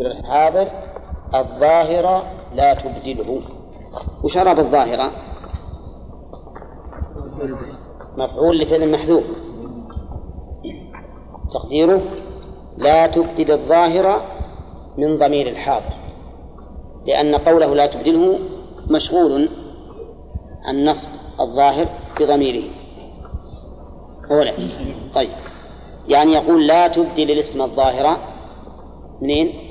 الحاضر الظاهرة لا تبدله. وش أرى بالظاهرة؟ مفعول لفعل محذوف. تقديره لا تبدل الظاهرة من ضمير الحاضر. لأن قوله لا تبدله مشغول عن نصب الظاهر بضميره. أولا طيب. يعني يقول لا تبدل الاسم الظاهرة منين؟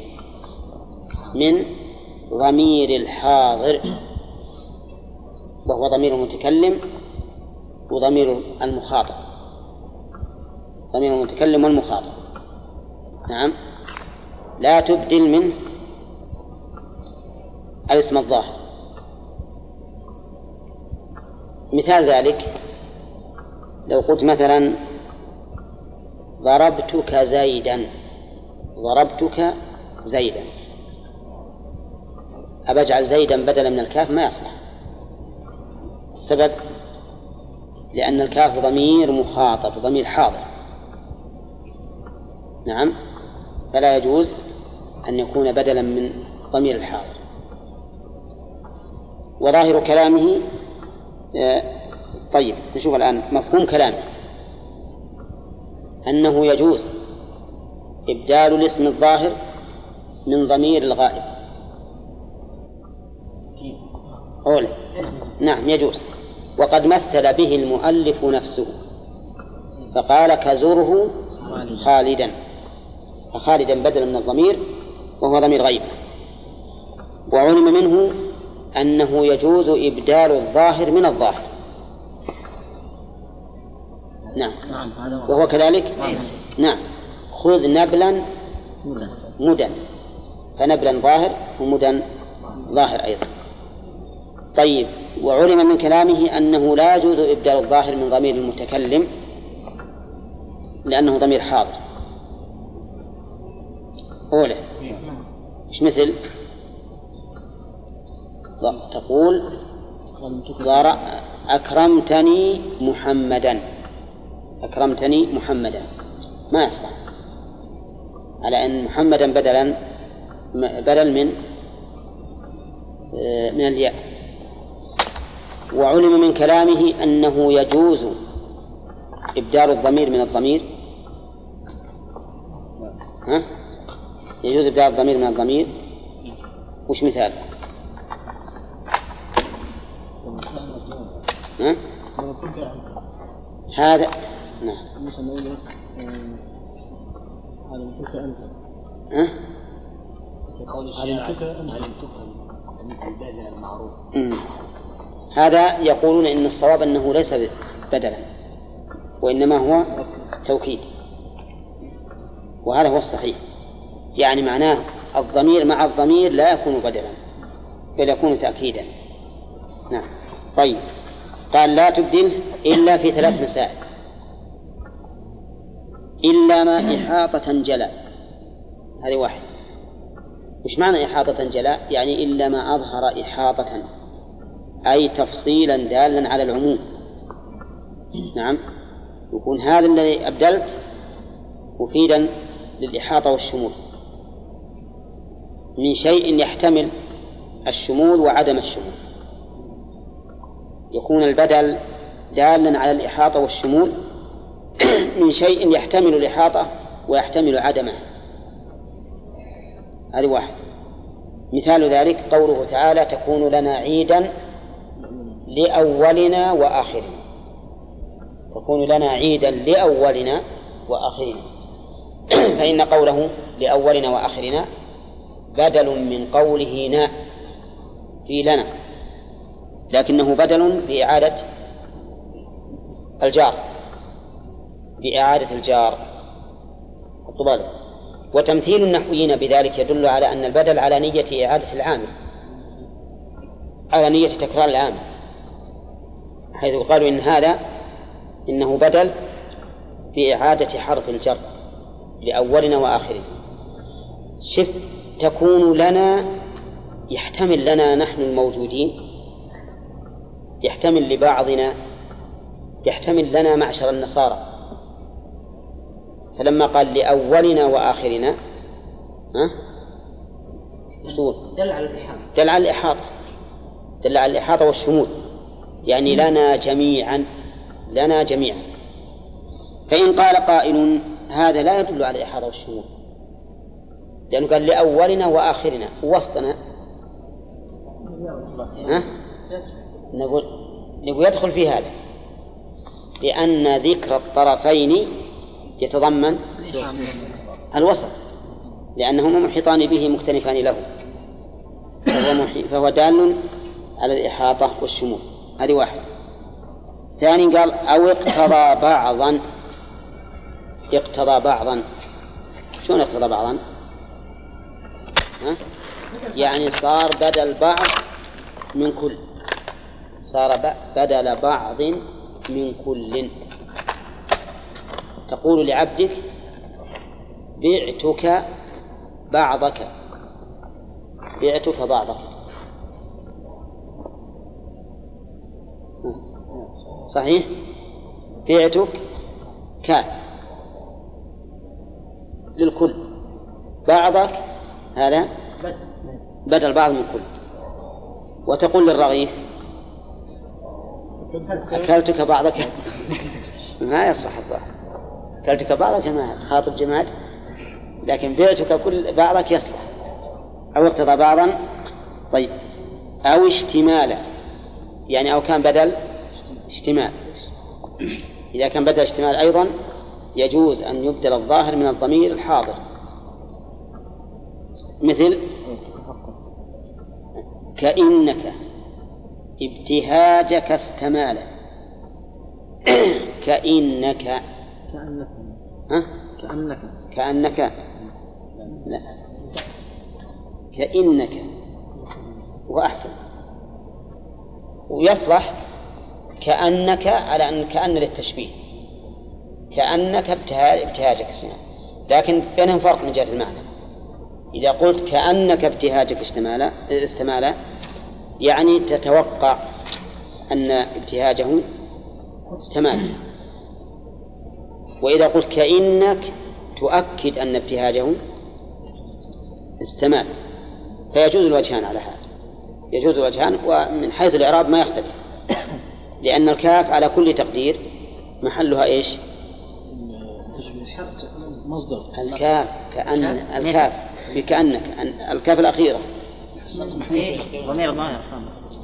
من ضمير الحاضر وهو ضمير المتكلم وضمير المخاطب. ضمير المتكلم والمخاطب. نعم. لا تبدل منه الاسم الظاهر. مثال ذلك لو قلت مثلا ضربتك زيدا. ضربتك زيدا. أبى أجعل زيدا بدلا من الكاف ما يصلح. السبب لأن الكاف ضمير مخاطب ضمير حاضر. نعم. فلا يجوز أن يكون بدلا من ضمير الحاضر. وظاهر كلامه آه، طيب نشوف الآن مفهوم كلامه. أنه يجوز إبدال الاسم الظاهر من ضمير الغائب. أولى نعم يجوز. وقد مثل به المؤلف نفسه. فقال كزره خالدا. فخالدا بدلا من الضمير وهو ضمير غيب وعلم منه أنه يجوز إبدال الظاهر من الظاهر. نعم. وهو كذلك؟ نعم. خذ نبلا مدى فنبلا ظاهر ومدى ظاهر أيضا. طيب وعلم من كلامه أنه لا يجوز إبدال الظاهر من ضمير المتكلم لأنه ضمير حاضر. أولى إيش مثل؟ تقول أكرمتني محمدا. أكرمتني محمدا. ما يصلح. على أن محمدا بدلا بدل من آه، من الياء. وعلم من كلامه أنه يجوز إبدال الضمير من الضمير ها؟ يجوز إبدال الضمير من الضمير وش مثال؟ ها؟ هذا نعم علمتك أنت ها؟ علمتك أنت المعروف هذا يقولون إن الصواب أنه ليس بدلا وإنما هو توكيد. وهذا هو الصحيح. يعني معناه الضمير مع الضمير لا يكون بدلا بل يكون تأكيدا. نعم. طيب. قال لا تبدل إلا في ثلاث مسائل. إلا ما إحاطة جلا. هذه واحد. وش معنى إحاطة جلا؟ يعني إلا ما أظهر إحاطة. أي تفصيلا دالا على العموم. نعم. يكون هذا الذي أبدلت مفيدا للإحاطة والشمول. من شيء يحتمل الشمول وعدم الشمول. يكون البدل دالا على الإحاطة والشمول. من شيء يحتمل الإحاطة ويحتمل عدمه. هذه واحد مثال ذلك قوله تعالى تكون لنا عيدا لأولنا وآخرنا. تكون لنا عيدا لأولنا وآخرنا. فإن قوله لأولنا وآخرنا بدل من قوله نا في لنا لكنه بدل بإعادة الجار. بإعادة الجار. الطبال. وتمثيل النحويين بذلك يدل على أن البدل على نية إعادة العامل. على نية تكرار العامل. حيث قالوا إن هذا إنه بدل بإعادة حرف الجر لأولنا وآخرنا. شف تكون لنا يحتمل لنا نحن الموجودين يحتمل لبعضنا يحتمل لنا معشر النصارى. فلما قال لأولنا وآخرنا ها؟ دل على الإحاطة. دل على الإحاطة. دل على الإحاطة والشمول. يعني لنا جميعا لنا جميعا. فإن قال قائل هذا لا يدل على الإحاطة والشمول. لأنه قال لأولنا وآخرنا ووسطنا ها؟ نقول نقول يدخل في هذا. لأن ذكر الطرفين يتضمن الوسط. لأنهما محيطان به مختلفان له. فهو. فهو دال على الإحاطة والشمول. هذه واحدة ثاني قال أو اقتضى بعضا. اقتضى بعضا. شلون اقتضى بعضا؟ ها؟ يعني صار بدل بعض من كل. صار بدل بعض من كل. تقول لعبدك بعتك بعضك. بعتك بعضك. صحيح؟ بعتك ك للكل. بعضك هذا بدل بعض من كل. وتقول للرغيف أكلتك بعضك ما يصلح الظاهر. أكلتك بعضك ما تخاطب جماد لكن بعتك كل بعضك يصلح. أو اقتضى بعضا طيب. أو اشتمالا. يعني أو كان بدل اشتمال إذا كان بدل اشتمال أيضا يجوز أن يبدل الظاهر من الضمير الحاضر. مثل كإنك ابتهاجك استمال. كإنك. كأنك ها؟ كأنك كأنك. لا. كإنك. وأحسن. ويصلح كأنك على أن كأن للتشبيه. كأنك ابتهاجك استمال لكن بينهم فرق من جهة المعنى. إذا قلت كأنك ابتهاجك استمال استمال يعني تتوقع أن ابتهاجه استمال. وإذا قلت كأنك تؤكد أن ابتهاجه استمال. فيجوز الوجهان على هذا. يجوز الوجهان ومن حيث الإعراب ما يختلف. لأن الكاف على كل تقدير محلها إيش؟ مصدر. الكاف كأن الكاف. بكأنك. الكاف الأخيرة.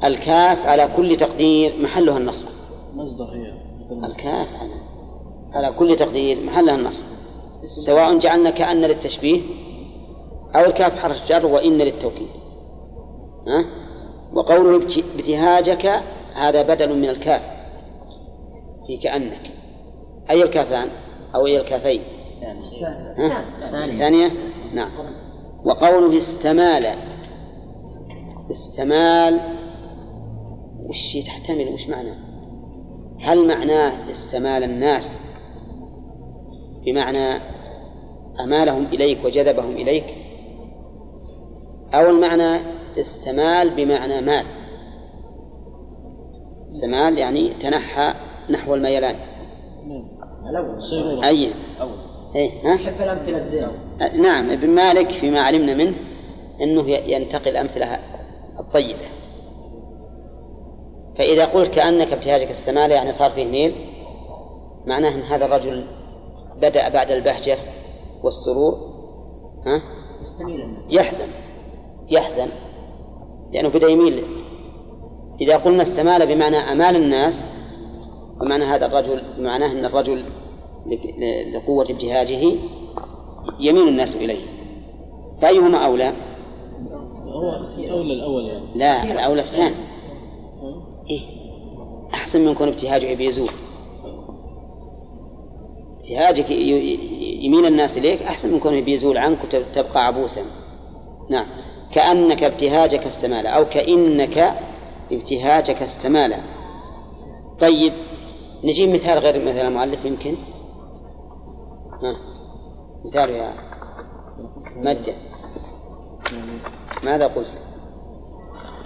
الكاف على كل تقدير محلها النصب. مصدر هي. الكاف على على كل تقدير محلها النصب. سواء جعلنا كأن للتشبيه أو الكاف حرف جر وإن للتوكيد. ها؟ وقوله ابت- ابتهاجك هذا بدل من الكاف. في كأنك. أي الكافان؟ أو أي الكافين؟ ها؟ الثانية نعم. وقوله استمال. استمال. وش تحتمل؟ وش معناه هل معناه استمال الناس؟ بمعنى أمالهم إليك وجذبهم إليك؟ أو المعنى استمال بمعنى مال. استمال يعني تنحى نحو الميلان. صيرورة أي. إيه ها؟ يحب الأمثلة الزينة؟ نعم ابن مالك فيما علمنا منه أنه ينتقي الأمثلة الطيبة. فإذا قلت كأنك ابتهاجك السمالة يعني صار فيه ميل معناه أن هذا الرجل بدأ بعد البهجة والسرور ها؟ يحزن يحزن لأنه بدأ يميل إذا قلنا استمال بمعنى أمال الناس فمعنى هذا الرجل بمعناه أن الرجل لقوة ابتهاجه يميل الناس إليه. فأيهما أولى؟ هو أولى الأول يعني. لا الأولى الثاني. إيه أحسن من كون ابتهاجه بيزول. ابتهاجك يميل الناس إليك أحسن من كونه بيزول عنك وتبقى عبوسا. نعم. كأنك ابتهاجك استمال أو كإنك ابتهاجك استمال طيب نجيب مثال غير مثال المؤلف يمكن ها مثال يا يعني ماذا قلت؟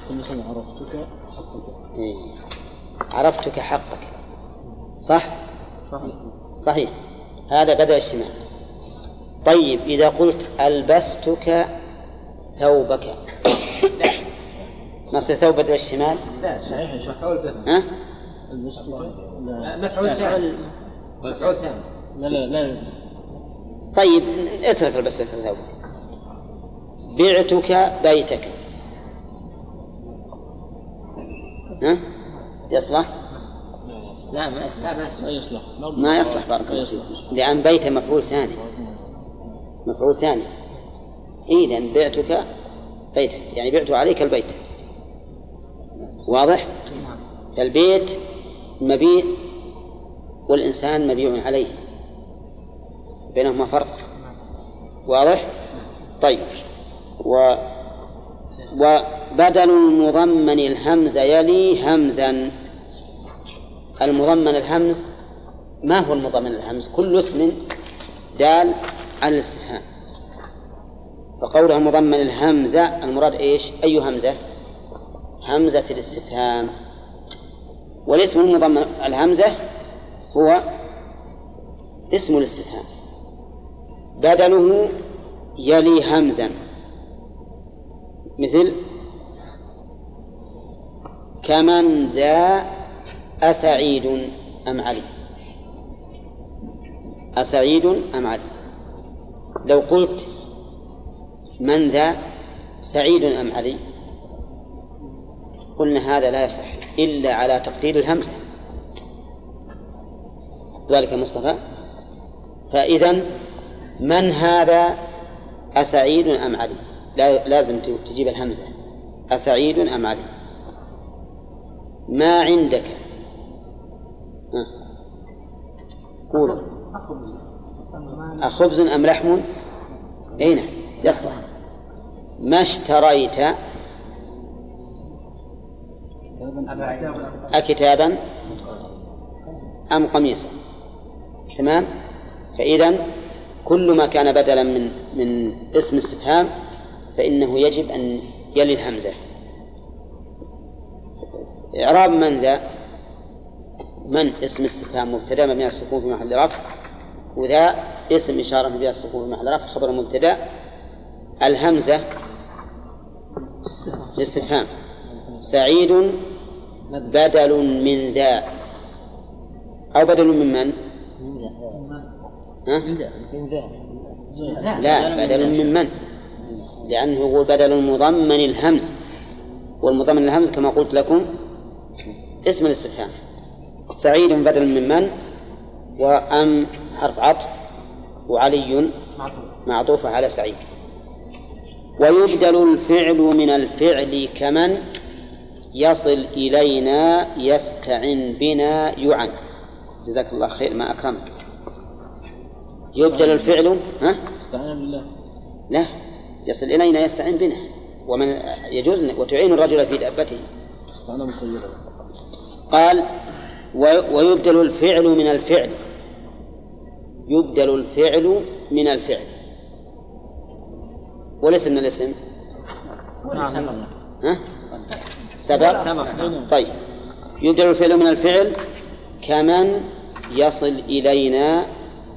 مثلا عرفتك حقك. عرفتك حقك صح؟ صحيح صحيح هذا بدل الشمال طيب إذا قلت ألبستك ثوبك مصدر ثوب بدل الشمال؟ لا صحيح مفعول به. ها؟ مفعول ثاني. مفعول. ثاني. لا لا لا. طيب اترك بس ثوبك بعتك بيتك. ها؟ يصلح؟ لا ما لا ما لا يصلح ما يصلح. بارك الله فيك. لأن بيت مفعول ثاني. مفعول ثاني. إذا بعتك بيتك. يعني بعت عليك البيت. واضح؟ فالبيت مبيع والإنسان مبيع عليه. بينهما فرق. واضح؟ طيب. و وبدل المضمن الهمز يلي همزا. المضمن الهمز ما هو المضمن الهمز؟ كل اسم دال على الاستفهام. فقوله مضمن الهمزة المراد إيش؟ أي همزة؟ همزة الاستفهام والاسم المضمن الهمزة هو اسم الاستفهام بدله يلي همزا. مثل كمن ذا أسعيد أم علي. أسعيد أم علي. لو قلت من ذا سعيد أم علي قلنا هذا لا يصح إلا على تقدير الهمزة. ذلك مصطفى. فإذا من هذا أسعيد أم علي؟ لا لازم تجيب الهمزة. أسعيد أم علي؟ ما عندك. قولوا أخبز أم لحم؟ أين يصلح. ما اشتريت أكتابا أم قميصا. تمام؟ فإذا كل ما كان بدلا من من اسم استفهام فإنه يجب أن يلي الهمزة. إعراب من ذا؟ من اسم استفهام؟ مبتدأ مبني على السكون في محل رفع. وذا اسم إشارة مبني على السكون في محل رفع. خبر مبتدأ. الهمزة الاستفهام سعيد بدل من ذا. أو بدل من من؟ ها؟ لا بدل من من؟ لأنه هو بدل مضمن الهمز. والمضمن الهمز كما قلت لكم اسم الاستفهام. سعيد بدل من من؟ وأم حرف عطف؟ وعلي معطوف على سعيد. ويبدل الفعل من الفعل كمن؟ يصل إلينا يستعن بنا يعن. جزاك الله خير ما أكرمك. يبدل الفعل ها؟ استعان بالله. لا. يصل إلينا يستعين بنا. ومن يجوز وتعين الرجل في دابته. استعان مسيرا قال ويبدل الفعل من الفعل. يبدل الفعل من الفعل. وليس من الاسم؟ ها؟ سبق طيب. يبدل الفعل من الفعل. كمن يصل إلينا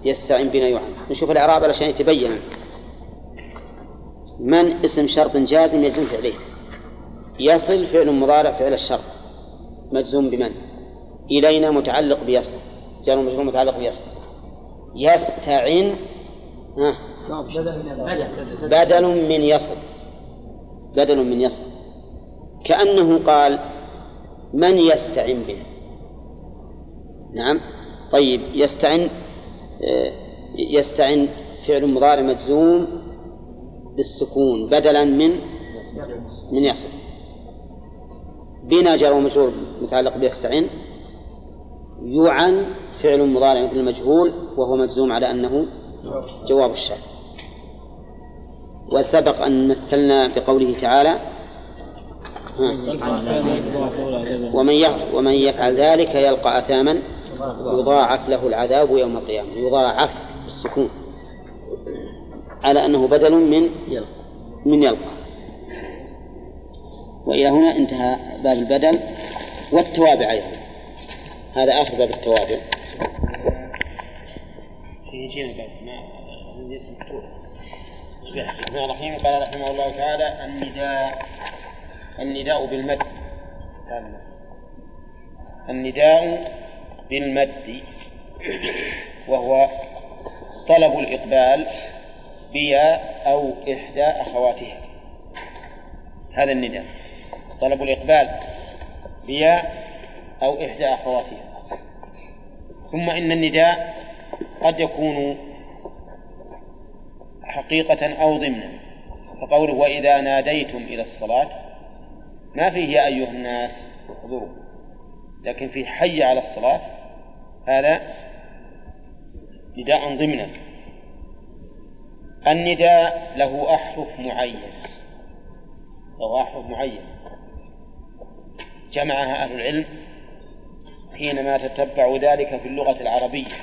يستعين بنا يعن نشوف الإعراب علشان يتبين. من اسم شرط جازم يجزم فعليه. يصل فعل مضارع فعل الشرط. مجزوم بمن؟ إلينا متعلق بيصل. جار مجرور متعلق بيصل. يستعن ها؟ بدل من يصل. بدل من يصل. كأنه قال من يستعن بنا نعم. طيب يستعن آه، يستعن فعل مضارع مجزوم بالسكون بدلا من من يصل. بنا جار ومجرور متعلق بيستعن. يعن فعل مضارع المجهول وهو مجزوم على أنه جواب الشرط. وسبق أن مثلنا بقوله تعالى ومن يفعل, ومن يفعل ذلك يلقى أثاما يضاعف له العذاب يوم القيامة يضاعف بالسكون على أنه بدل من من يلقى. وإلى هنا انتهى باب البدل والتوابع أيضا. هذا آخر باب التوابع. يجينا باب ما بسم الرحيم قال رحمه الله تعالى النداء النداء بالمد. النداء بالمد وهو طلب الإقبال بيا أو إحدى أخواتها. هذا النداء. طلب الإقبال بيا أو إحدى أخواتها. ثم إن النداء قد يكون حقيقة أو ضمنا. فقوله وإذا ناديتم إلى الصلاة ما فيه يا أيها الناس احضروا. لكن في حي على الصلاة هذا نداء ضمنا النداء له أحرف معينة له أحرف معينة جمعها أهل العلم حينما تتبع ذلك في اللغة العربية.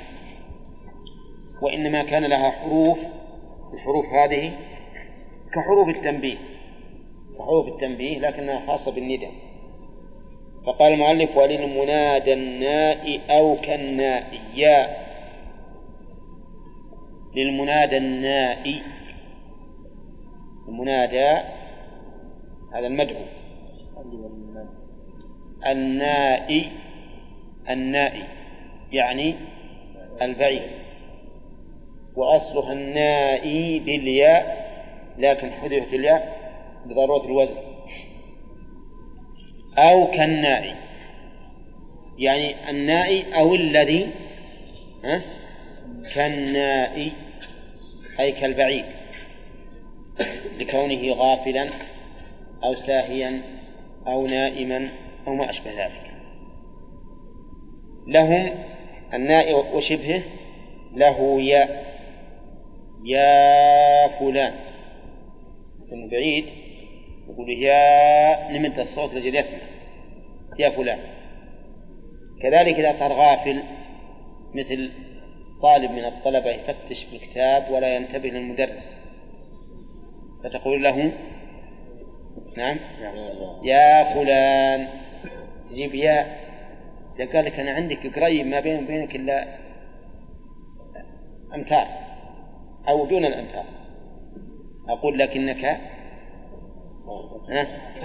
وإنما كان لها حروف الحروف هذه كحروف التنبيه. كحروف التنبيه لكنها خاصة بالندى فقال المؤلف وللمنادى الناء أو كالناء. يا. للمنادى الناء. المنادى هذا المدعو. الناء الناء يعني البعيد وأصلها النائي بالياء لكن حذفت الياء بضرورة الوزن. أو كالنائي. يعني النائي أو الذي ها؟ كالنائي أي كالبعيد. لكونه غافلا أو ساهيا أو نائما أو ما أشبه ذلك. لهم الناء وشبهه له يا يا فلان. بعيد يقول يا نمد الصوت لجل يسمع. يا فلان. كذلك إذا صار غافل مثل طالب من الطلبة يفتش في الكتاب ولا ينتبه للمدرس. فتقول له نعم يا فلان. تجيب يا قال لك أنا عندك قريب ما بين وبينك إلا أمتار أو دون الأمتار. أقول لكنك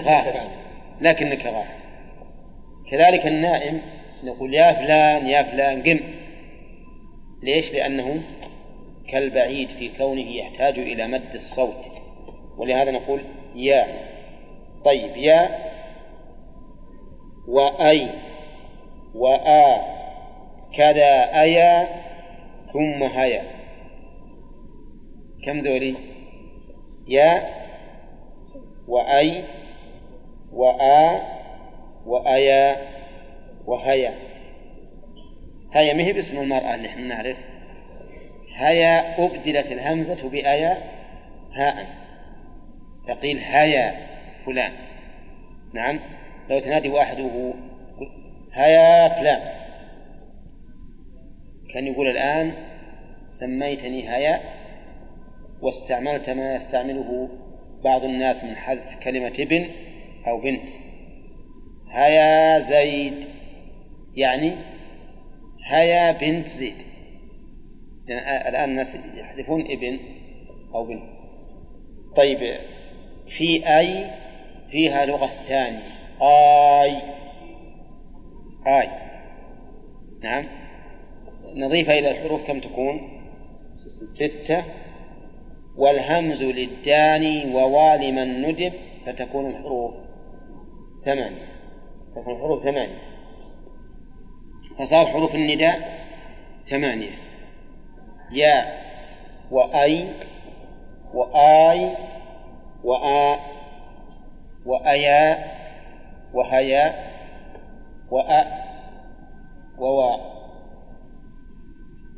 غافل لكنك غافل كذلك النائم نقول يا فلان يا فلان قم. ليش؟ لأنه كالبعيد في كونه يحتاج إلى مد الصوت. ولهذا نقول يا. طيب يا وأي وآ. كذا أيا ثم هيا. كم ذولي يا وأي وآ وأيا وهيا. هيا ما هي باسم المرأة اللي إحنا نعرف؟ هيا أبدلت الهمزة بآيا هاء. فقيل هيا فلان. نعم؟ لو تنادي واحدة هيا فلان. كان يقول الآن سميتني هيا واستعملت ما يستعمله بعض الناس من حذف كلمة ابن أو بنت. هيا زيد. يعني هيا بنت زيد. يعني الآن الناس يحذفون ابن أو بنت. طيب في أي فيها لغة ثانية. آي. آي. نعم. نضيفها إلى الحروف كم تكون؟ ستة. والهمز للداني ووال من ندب فتكون الحروف ثمانية. تكون الحروف ثمانية. فصار حروف النداء ثمانية. يا وأي وآي وآ وأيا وهيا وأ ووا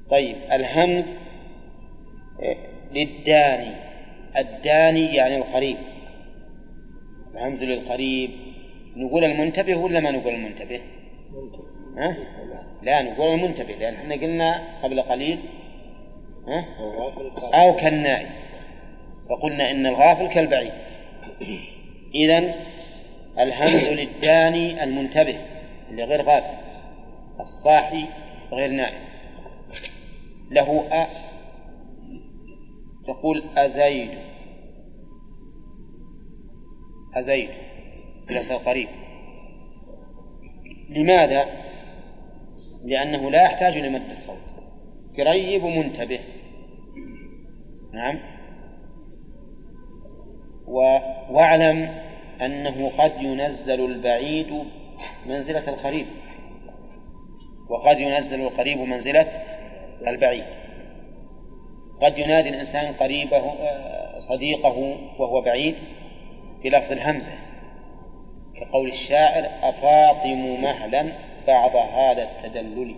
طيب الهمز للداني الداني يعني القريب. الهمز للقريب. نقول المنتبه ولا ما نقول المنتبه؟ ها؟ لا نقول المنتبه لأن إحنا قلنا قبل قليل ها؟ أو كالنائي. فقلنا إن الغافل كالبعيد. إذا الهمز للداني المنتبه اللي غير غافل. الصاحي غير نائم له أ تقول أزيد. أزيد. بالأصل القريب لماذا؟ لأنه لا يحتاج إلى مد الصوت. قريب ومنتبه نعم. واعلم أنه قد ينزل البعيد منزلة القريب. وقد ينزل القريب منزلة البعيد. قد ينادي الإنسان قريبه صديقه وهو بعيد بلفظ الهمزة كقول الشاعر أفاطم مهلا بعض هذا التدلل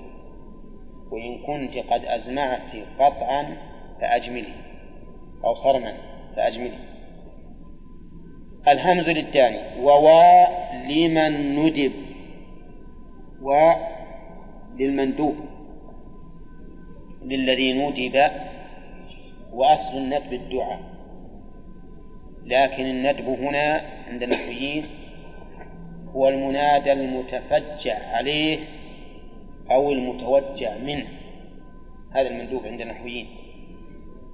وإن كنت قد أزمعت قطعا فأجملي أو صرما فأجملي الهمز للداني ووا لمن ندب و للمندوب للذي ندب وأصل الندب الدعاء. لكن الندب هنا عند النحويين هو المنادى المتفجع عليه أو المتوجع منه. هذا المندوب عند النحويين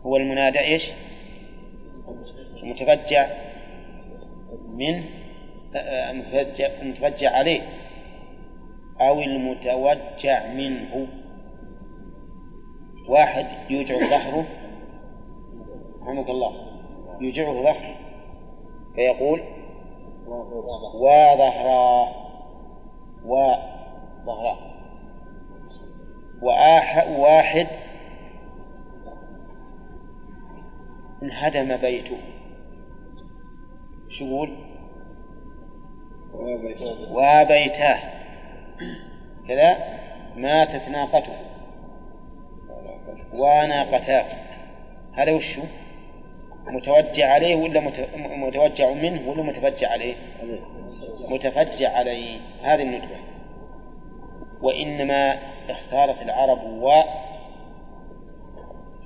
هو المنادى إيش؟ المتفجع منه المتفجع عليه أو المتوجع منه. واحد يوجع ظهره رحمك الله يوجعه ظهره فيقول وظهرا وظهرا واحد انهدم بيته. شو يقول؟ وبيتاه كذا ماتت ناقته. وناقتاه هذا وشو؟ متوجع عليه ولا متوجع منه ولا متفجع عليه؟ متفجع عليه. هذه الندبة. وإنما اختارت العرب و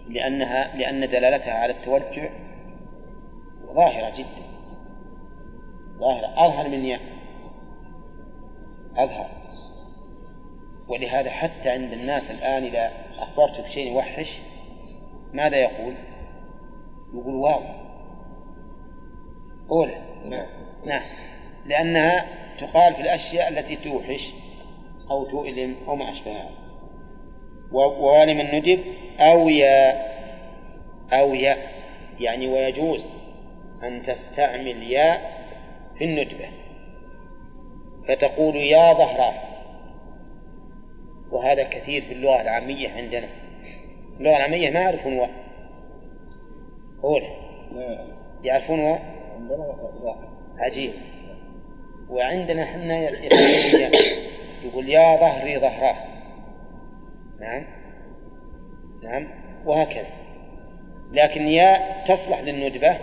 لأنها لأن دلالتها على التوجع ظاهرة جدا. ظاهرة. أظهر من ياء. أظهر. ولهذا حتى عند الناس الآن إذا أخبرت بشيء يوحش ماذا يقول؟ يقول واو أولى نعم. نعم لأنها تقال في الأشياء التي توحش أو تؤلم أو ما أشبهها ووالم الندب أو يا أو يا. يعني ويجوز أن تستعمل يا في الندبة. فتقول يا ظهران. وهذا كثير في اللغة العامية عندنا. اللغة العامية ما يعرفون و أولى يعرفون و عجيب. وعندنا إحنا يقول يا ظهري ظهراه نعم. نعم. وهكذا. لكن يا تصلح للندبة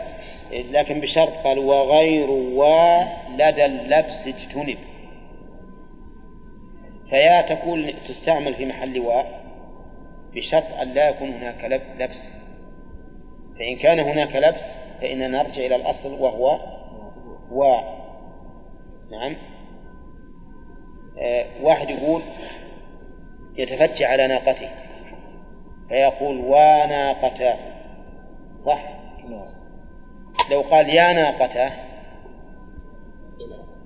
لكن بشرط قال وغير ولدى اللبس اجتنب. فيا تقول تستعمل في محل واء بشرط أن لا يكون هناك لبس. فإن كان هناك لبس فإننا نرجع إلى الأصل وهو و. نعم. آه واحد يقول يتفجع على ناقته فيقول وناقته صح؟ لو قال يا ناقته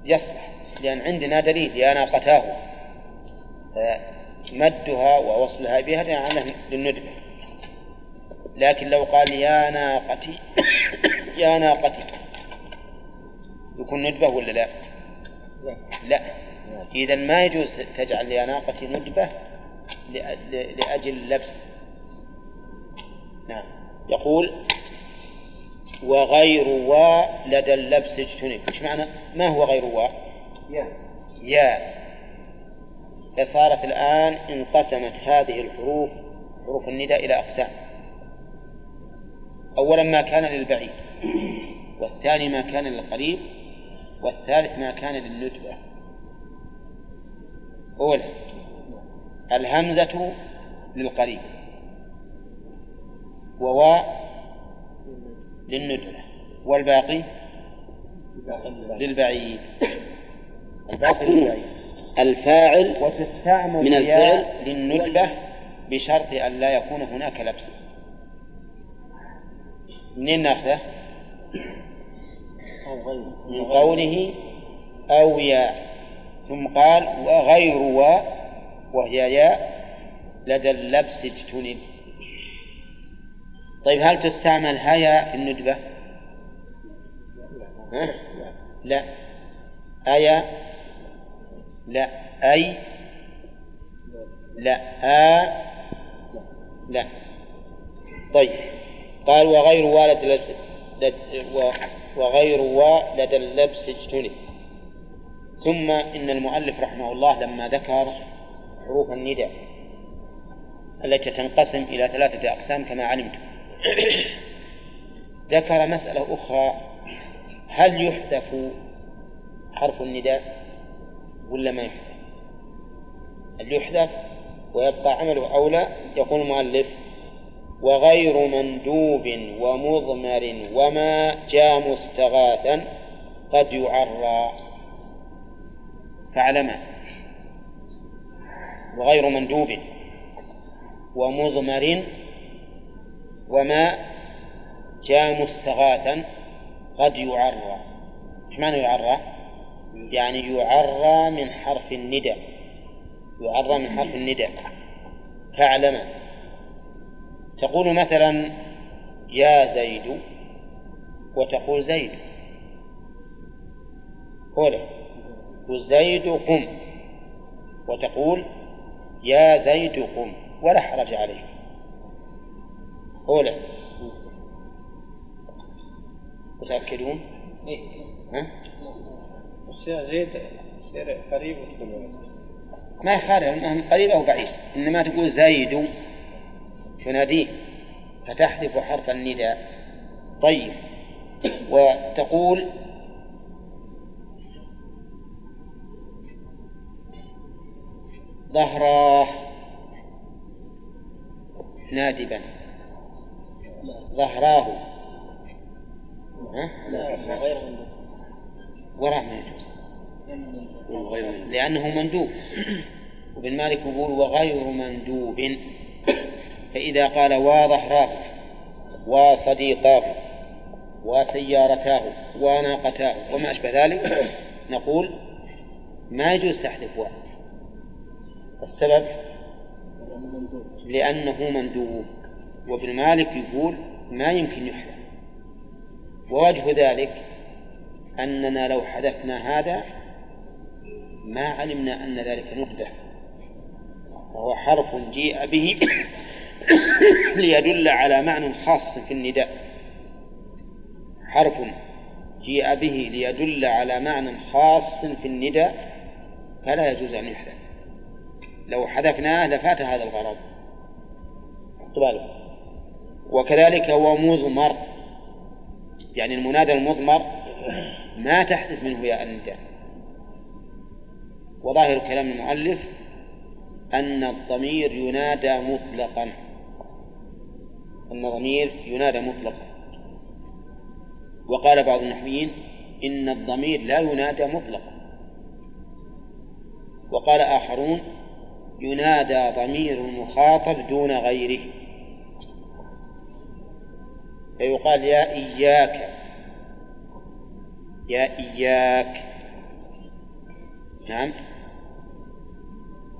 يصلح لأن عندنا دليل يا ناقتاه مدها ووصلها بها للندبة لكن لو قال يا ناقتي يا ناقتي. يكون ندبة ولا لا؟ لا. إذا ما يجوز تجعل يا ناقتي ندبة لأجل اللبس نعم. يقول وغير و لدى اللبس اجتنب. إيش معنى؟ ما هو غير و يا. يا. فصارت الآن انقسمت هذه الحروف حروف النداء إلى أقسام. أولا ما كان للبعيد والثاني ما كان للقريب والثالث ما كان للندبة. أولا الهمزة للقريب وواء للندبة والباقي للبعيد. الباقي للبعيد. الفاعل من الفعل للندبة بشرط أن لا يكون هناك لبس. منين ناخذه؟ من قوله أو ياء ثم قال وغير و وهي ياء لدى اللبس اجتنب. طيب هل تستعمل هيا في الندبة؟ ها؟ لا. أيا لا. أي؟ لا. آ؟ لا. طيب. قال وغير والد وغير والد اللبس اجتنب ثم إن المؤلف رحمه الله لما ذكر حروف النداء التي تنقسم إلى ثلاثة أقسام كما علمتم ذكر مسألة أخرى هل يحذف حرف النداء ولا ما يحذف؟ هل يحذف ويبقى عمله أو لا؟ يقول المؤلف وغير مندوب ومضمر وما جاء مستغاثا قد يعرى. فاعلما وغير مندوب ومضمر وما جاء مستغاثا قد يعرى. إيش معنى يعرى؟ يعني يعرى من حرف الندى يعرى من حرف الندى فاعلما تقول مثلا يا زيد وتقول زيد قوله زيد قم وتقول يا زيد قم ولا حرج عليه قوله متأكدون؟ إيه. ها؟ زيد قريب ما يخالف قريب أو بعيد إنما تقول زيد تناديه فتحذف حرف النداء. طيب. وتقول ظهراه نادبا. ظهراه. وراه ما يجوز. لأنه مندوب. وابن مالك يقول وغير مندوب. فإذا قال وظهراه وصديقاه وسيارتاه وناقتاه وما أشبه ذلك نقول ما يجوز تحذف واو السبب لأنه مندوب وابن مالك يقول ما يمكن يحذف. ووجه ذلك أننا لو حذفنا هذا ما علمنا أن ذلك نقدة وهو حرف جيء به ليدل على معنى خاص في النداء؟ حرف جيء به ليدل على معنى خاص في النداء؟ فلا يجوز أن يحذف لو حذفناه لفات هذا الغرض. بالك؟ وكذلك هو مضمر. يعني المنادى المضمر ما تحذف منه يا النداء. وظاهر كلام المؤلف أن الضمير ينادى مطلقا. أن الضمير ينادى مطلقا. وقال بعض النحويين إن الضمير لا ينادى مطلقا. وقال آخرون ينادى ضمير المخاطب دون غيره. فيقال يا إياك يا إياك. نعم.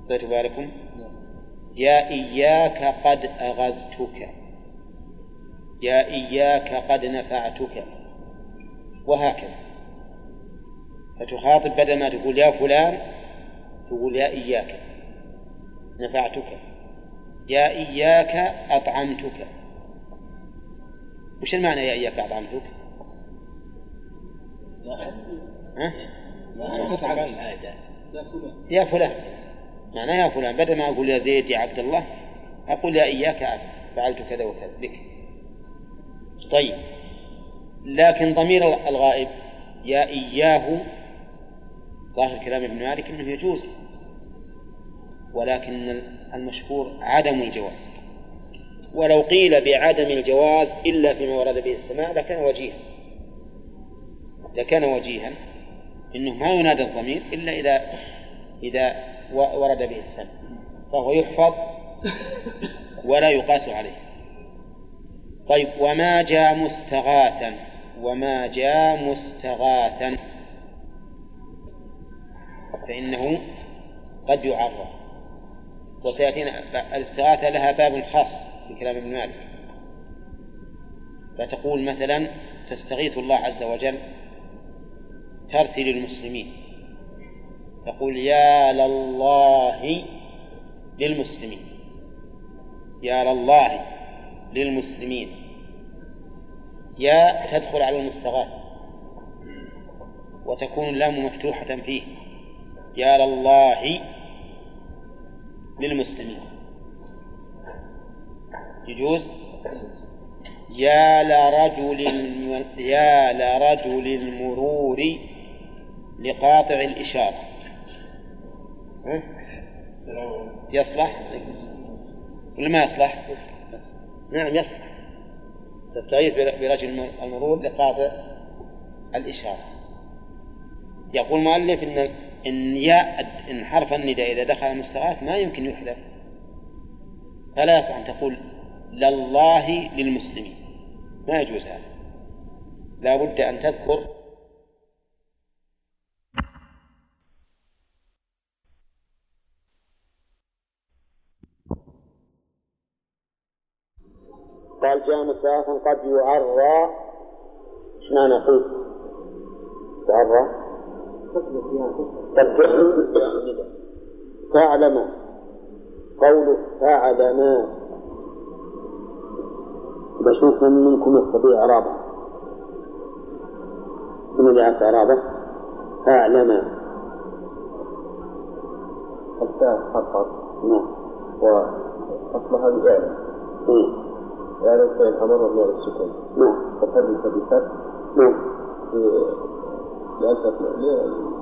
خذتوا بالكم. يا إياك قد أغذتك. يا إياك قد نفعتك. وهكذا. فتخاطب بدل ما تقول يا فلان تقول يا إياك. نفعتك. يا إياك أطعمتك. وش المعنى يا إياك أطعمتك؟ ها؟ يا فلان. معناه يا فلان. بدل ما أقول يا زيد يا عبد الله أقول يا إياك فعلت كذا وكذا. بك. طيب. لكن ضمير الغائب يا إياه ظاهر كلام ابن مالك أنه يجوز ولكن المشهور عدم الجواز. ولو قيل بعدم الجواز إلا فيما ورد به السماع لكان وجيها. لكان وجيها. إنه ما ينادى الضمير إلا إذا إذا ورد به السمع فهو يحفظ ولا يقاس عليه. طيب وما جاء مستغاثا وما جاء مستغاثا. فإنه قد يعرى وسيأتينا الاستغاثة لها باب خاص في كلام ابن مالك. فتقول مثلا تستغيث الله عز وجل ترثي للمسلمين. تقول يا لله للمسلمين. يا لله. للمسلمين. يا تدخل على المستغاث وتكون اللام مفتوحة فيه. يا لله للمسلمين. يجوز؟ يا لرجل يا لرجل المرور لقاطع الإشارة. يصلح؟ ولا ما يصلح؟ نعم يصلح تستغيث برجل المرور لقاطع الإشارة. يقول المؤلف إن إن ياء إن حرف النداء إذا دخل المستغاث ما يمكن يحذف. فلا يصح أن تقول لله للمسلمين. ما يجوز هذا. لا بد أن تذكر قال جاء مستغاثا قد يعرى. إيش معنى قيل؟ يعرى. فاعلم. قوله فاعلم. بشوف من منكم يستطيع إعرابه. من اللي يعرف إعرابه؟ فاعلم. الفاء حرف نعم. وأصلها بإعلم إيه. إعلم فإن أمر مبني على السكون نعم. نعم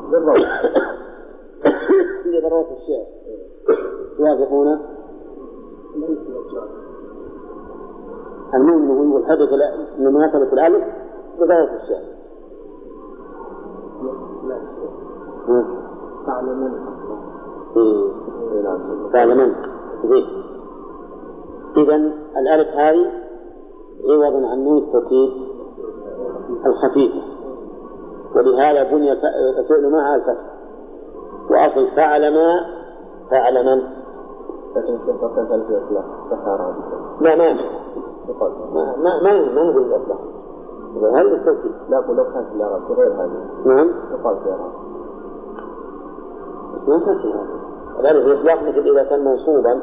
للروض ضرورة الشعر يوافقون؟ المؤمن يقول حدث من مناسبة الألف بضرورة الشعر تعلمون. إيه. تعلمون. زين. إذا الألف هذه عوض عن نون التوكيد الخفيفة. ولهذا بني الفعل معها الفتح وأصل فعل ما فعل من؟ كانت لا ما يمشي ما ما ما, ما نقول الإطلاق هل التوكيد؟ لا أقول لو كانت الإعراب غير هذه. نعم. يقال في إعراب بس ما تنسي هذا الألف الإطلاق مثل إذا كان منصوبا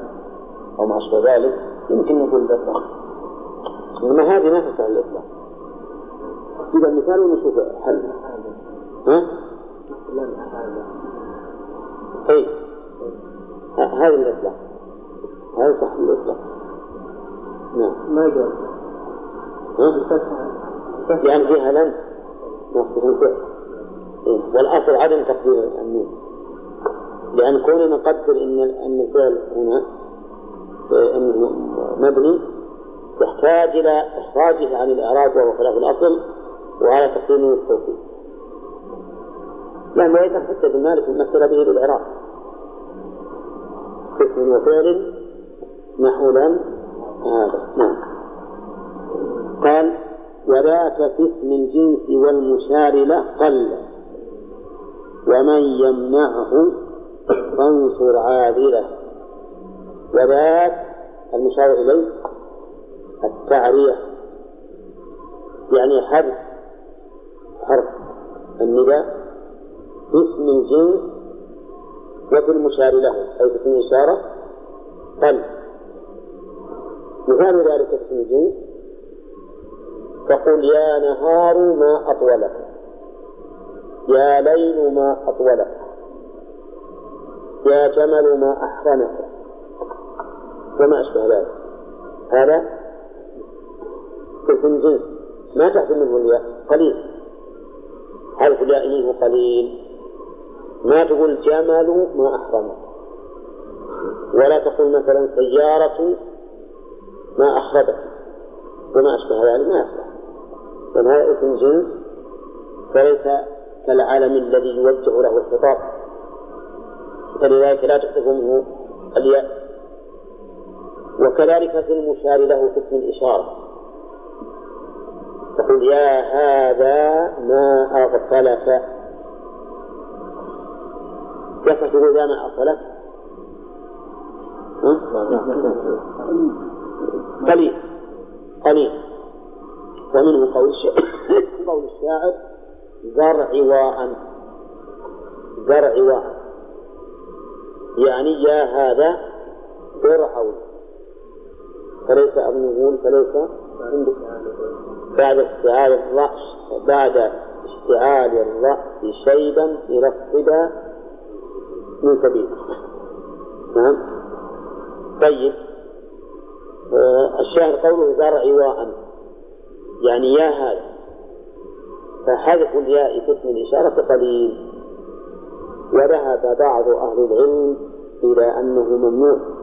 أو ما أشبه ذلك. يمكن نقول الإطلاق إنما هذه ما تسهل الإطلاق إذا المثال ونشوف حل. ها؟ أي ه- هذه الإطلاق هذا صح الإطلاق نعم. ما ها؟ لأن فيها لم. نصبح الفعل. والأصل عدم تقدير النون لأن كوننا نقدر أن أن الفعل هنا أنه مبني يحتاج إلى إخراجه عن الإعراب وهو خلاف الأصل تقدير نون التوكيد لأن أيضا حتى ابن مالك مثل به بالإعراب اسم وفعل نحو لم هذا. نعم. قال وذاك في اسم الجنس والمشار له قل ومن يمنعه فانصر عاذله وذاك المشار إليه التعرية يعني حذف حرف النداء باسم الجنس وبالمشار له أي باسم الإشارة قل. مثال ذلك في اسم الجنس تقول يا نهار ما أطولك يا ليل ما أطولك يا جمل ما أحرمك وما أشبه ذلك. هذا اسم جنس. ما تحت منه الياء؟ قليل. حرف الياء منه قليل. ما تقول جمل ما أحرمك ولا تقول مثلا سيارة ما أحربك وما أشبه ذلك. ما يصلح لأن هذا اسم جنس فليس كالعالم الذي يوجه له الخطاب. فلذلك لا تحذف منه الياء. وكذلك في المشار له اسم الإشارة. تقول يا هذا ما أغفلك. يصح تقول ما ها؟ قليل. قليل. ومنه قول الشاعر. قول الشاعر زرع واء. زرع واء. يعني يا هذا فرعون فليس يقول فليس بعد اشتعال الرأس بعد اشتعال الرأس شيبا إلى الصبا من سبيل. نعم. طيب. آه، الشاهد قوله زرع واء يعني يا هذا. فحذف الياء في اسم الإشارة قليل. وذهب بعض أهل العلم إلى أنه ممنوع.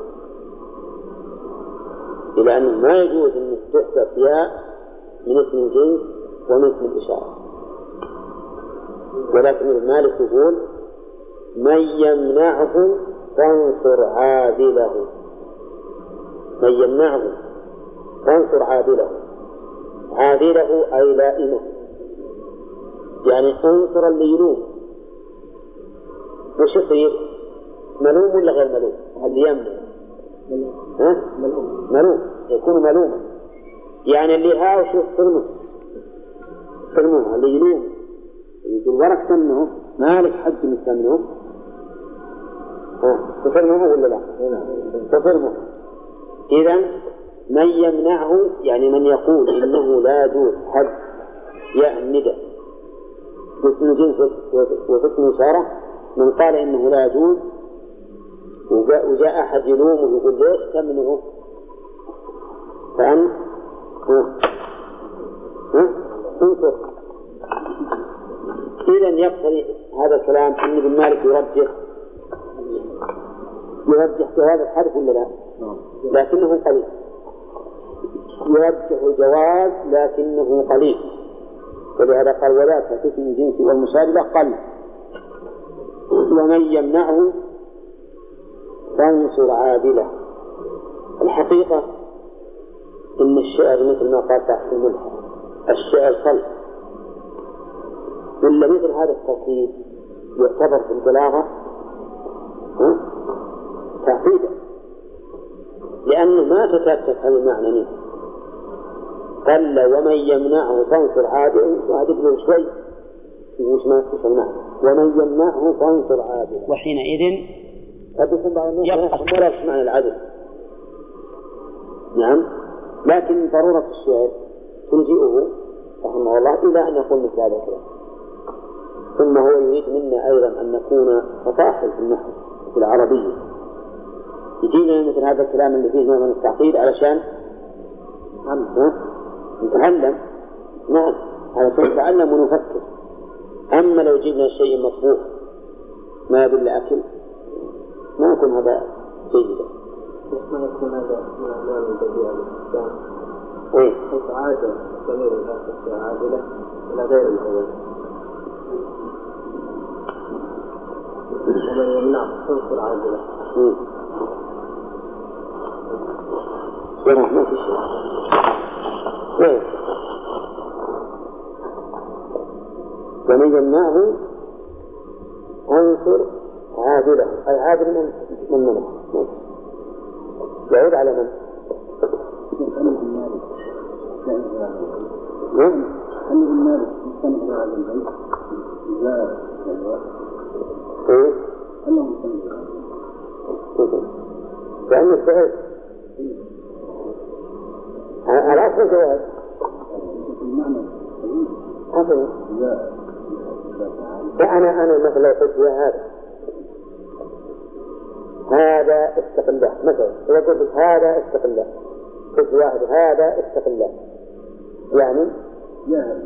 إلى أنه ما يجوز أن تحذف ياء من اسم الجنس ومن اسم الإشارة. ولكن ابن مالك يقول من يمنعه فانصر عادله. من يمنعه فانصر عادله. عادله أي لائمة. يعني انصر اللي يلوم. وش يصير؟ ملوم ولا غير ملوم؟ اللي يمنع. ها؟ ملوم. يكون ملوما يعني اللي ها وشوف صرمه صرمه اللي يلوم. يقول ورك تمنعه مالك حق انك تمنعه ها؟ تصرمه ولا لا؟ تصرمه إذا من يمنعه يعني من يقول إنه لا يجوز حد الندى باسم جنس وفي اسم إشارة من قال إنه لا يجوز وجاء, وجاء أحد يلومه يقول ليش تمنعه؟ فأنت؟ ها؟ ها؟ انصر. إذا يقتضي هذا الكلام أن ابن مالك يرجح يرجح جواز الحذف ولا لا؟ لكنه قليل. يرجح الجواز لكنه قليل. ولهذا قال وذاك في اسم الجنس والمشابه قل. ومن يمنعه فانصر عادلة. الحقيقة إن الشعر مثل ما قال صاحب الملح الشعر صلب ولا مثل هذا التركيب يعتبر في البلاغة تعقيدا لأنه ما تكاد تفهم المعنى منه. قل ومن يمنعه فانصر عادل. وهذا يقول شوي. وش ما المعنى. ومن يمنعه فانصر عادل. وحينئذ قد يكون بعض الناس ما يعرف معنى العدل. نعم. لكن ضرورة الشعر تلجئه رحمه الله إلى أن يقول مثل هذا الكلام. ثم هو يريد منا أيضا أن نكون فطاحل في النحو في العربية. يجينا مثل هذا الكلام اللي فيه نوع من التعقيد علشان ها؟ نتعلم. نعم. علشان نتعلم ونفكر. أما لو جبنا شيء مطبوخ ما يدل أكل. ما يكون هذا جيدا. ما يكون هذا من أعمال البديع الإحسان إيه؟ حيث عاد ضمير الناس عادلة إلى غير الأول ومن يمنع تنصر عادلة مم. يرى ما في شيء لا يصح ومن يمنعه انصر عادله أي عادل من من منع يعود على من؟ نعم. إيه؟ لأنه سألت الأصل جواز لا أنا أنا مثلا قلت يا هذا. هذا اتق الله. مثلا إذا قلت هذا اتق الله. قلت واحد هذا اتق الله. يعني؟ يا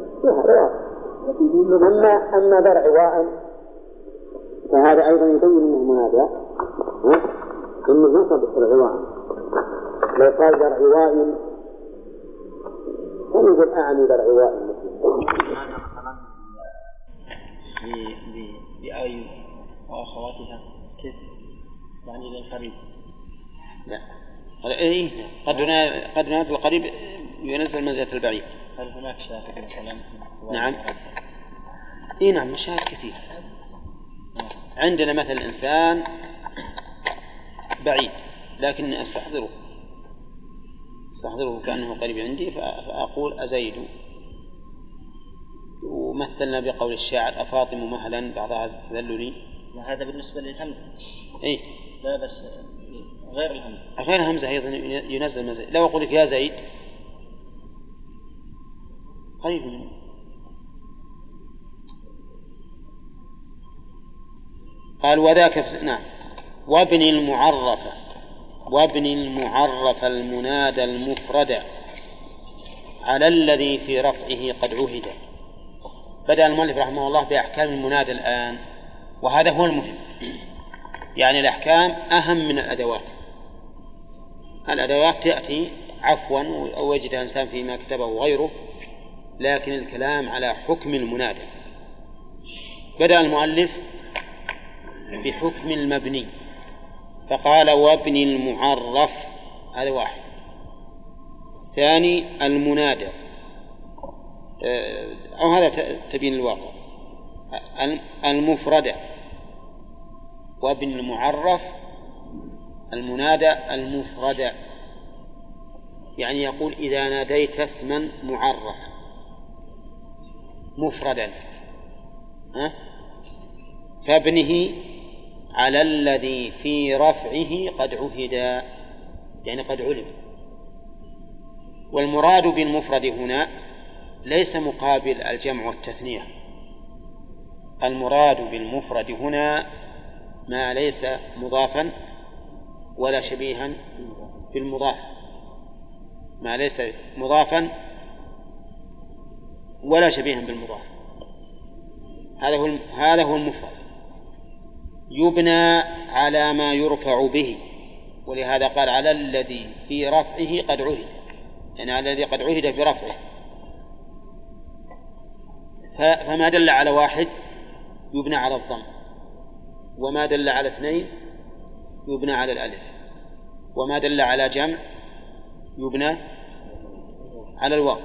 أما أما درع واء فهذا أيضا يبين أنه ها؟ أنه نصب العواء لو قال درع واء كم يقول أعني درع واء مثلا بأي وأخواتها ست. يعني للقريب لا. إيه؟ قد هنا- قد هناك القريب ينزل منزلة البعيد هل هناك شاهد مثلا نعم. اي نعم مشاهد كثير عندنا مثل الإنسان بعيد لكني أستحضره. أستحضره كأنه قريب عندي فأقول أزيد. ومثلنا بقول الشاعر أفاطم مهلا بعض هذا التذلل. هذا بالنسبة للهمزة؟ إيه. لا بس غير الهمزة. غير الهمزة أيضا ينزل مزيد. لو أقول لك يا زيد. قريب منه قال وذاك نعم. وابن المعرفة وابن المعرف المنادى المفرد على الذي في رفعه قد عهد. بدأ المؤلف رحمه الله بأحكام المنادى الآن. وهذا هو المهم. يعني الأحكام أهم من الأدوات. الأدوات تأتي عفوا أو يجد إنسان فيما كتبه غيره لكن الكلام على حكم المنادى. بدأ المؤلف بحكم المبني فقال وابن المعرف. هذا واحد. ثاني المنادى. آه، أو هذا تبين الواقع. المفردة. وابن المعرف المنادى المفردة يعني يقول إذا ناديت اسما معرف مفردا. ها؟ فابنه على الذي في رفعه قد عهد. يعني قد علم. والمراد بالمفرد هنا ليس مقابل الجمع والتثنية. المراد بالمفرد هنا ما ليس مضافا ولا شبيها بالمضاف. ما ليس مضافا ولا شبيها بالمضاف. هذا هو هذا هو المفرد. يبنى على ما يرفع به ولهذا قال على الذي في رفعه قد عهد. يعني على الذي قد عهد في رفعه. فما دل على واحد يبنى على الضم. وما دل على اثنين يبنى على الألف وما دل على جمع يبنى على الواو.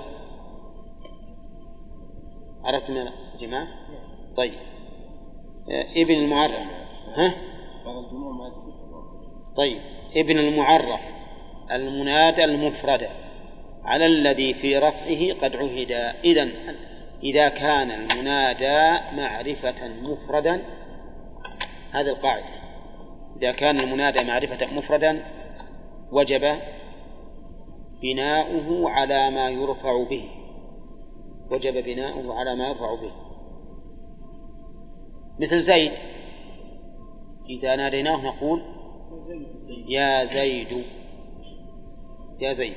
عرفتم يا جماعة؟ طيب. ابن المعرف. ها؟ طيب. ابن المعرف المنادى المفرد على الذي في رفعه قد عهد. إذا إذا كان المنادى معرفة مفردا هذه القاعدة. إذا كان المنادى معرفة مفردا وجب بناؤه على ما يرفع به. وجب بناؤه على ما يرفع به. مثل زيد. إذا ناديناه نقول يا زيد. يا زيد.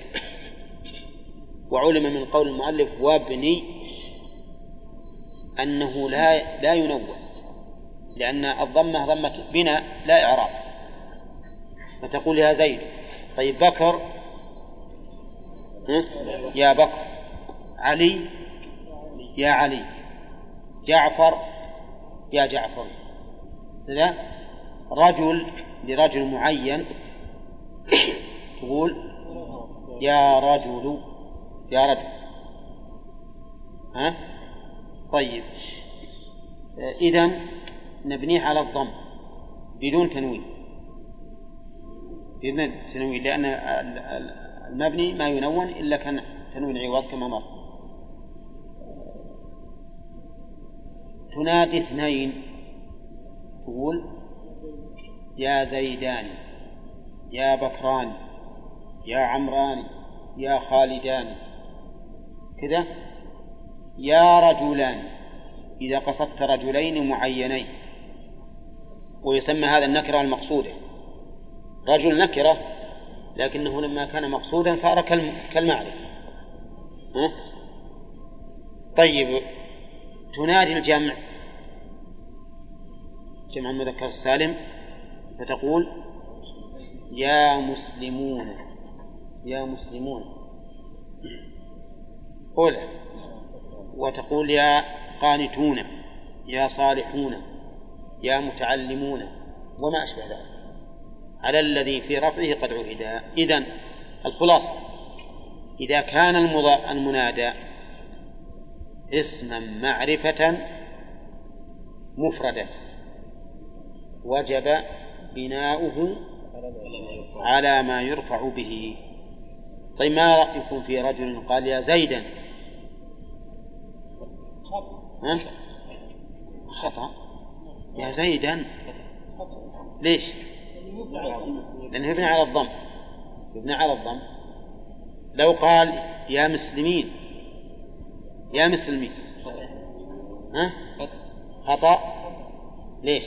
وعلم من قول المؤلف وابني أنه لا لا ينون لأن الضمة ضمة بناء لا إعراب. فتقول يا زيد طيب بكر يا بكر. علي يا علي. جعفر يا جعفر. كذا رجل لرجل معين تقول يا رجل يا رجل. ها؟ طيب. إذا نبنيه على الضم بدون تنوين. بدون تنوين لأن المبني ما ينون إلا كان تنوين عوض كما مر. تنادي اثنين تقول يا زيدان يا بكران يا عمران يا خالدان كذا. يا رجلان إذا قصدت رجلين معينين. ويسمى هذا النكرة المقصودة. رجل نكرة لكنه لما كان مقصودا صار كالمعرفة؟ طيب تنادي الجمع. جمع المذكر السالم فتقول يا مسلمون يا مسلمون. قل وتقول يا قانتون يا صالحون. يا متعلمون وما أشبه ذلك. على الذي في رفعه قد عهد. إذن الخلاصة إذا كان المنادى اسما معرفة مفردا وجب بناؤه على ما يرفع به. طيب ما رأيكم في رجل قال يا زيدا؟ ها؟ خطأ. يا زيدا ليش؟ لأنه يبنى على الضم يبنى على الضم لو قال يا مسلمين يا مسلمين ها؟ خطأ ليش؟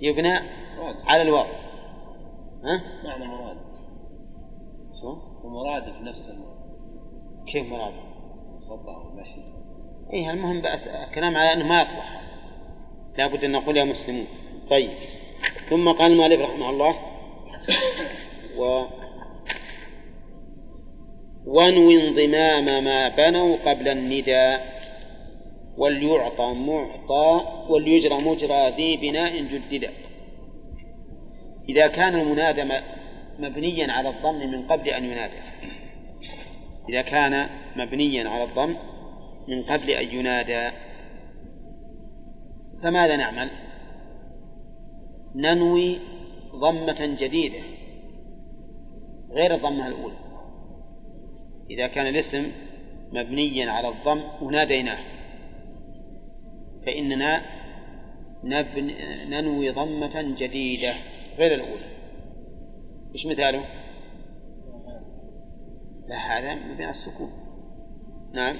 يبنى على الواو ها؟ معنى مراد شو؟ ومرادف نفس كيف مراد؟ الخطأ والمشي إيه المهم بأس كلام على أنه ما يصلح. لابد أن نقول يا مسلمون. طيب. ثم قال المؤلف رحمه الله و وانوي انضمام ما بنوا قبل النداء وليعطى معطى وليجرى مجرى ذي بناء جددا إذا كان المنادى مبنيا على الضم من قبل أن ينادى. إذا كان مبنيا على الضم من قبل أن ينادى. فماذا نعمل؟ ننوي ضمة جديدة غير الضمة الأولى. إذا كان الاسم مبنيا على الضم وناديناه فإننا نبن ننوي ضمة جديدة غير الأولى. وش مثاله؟ لا هذا مبني السكون. نعم.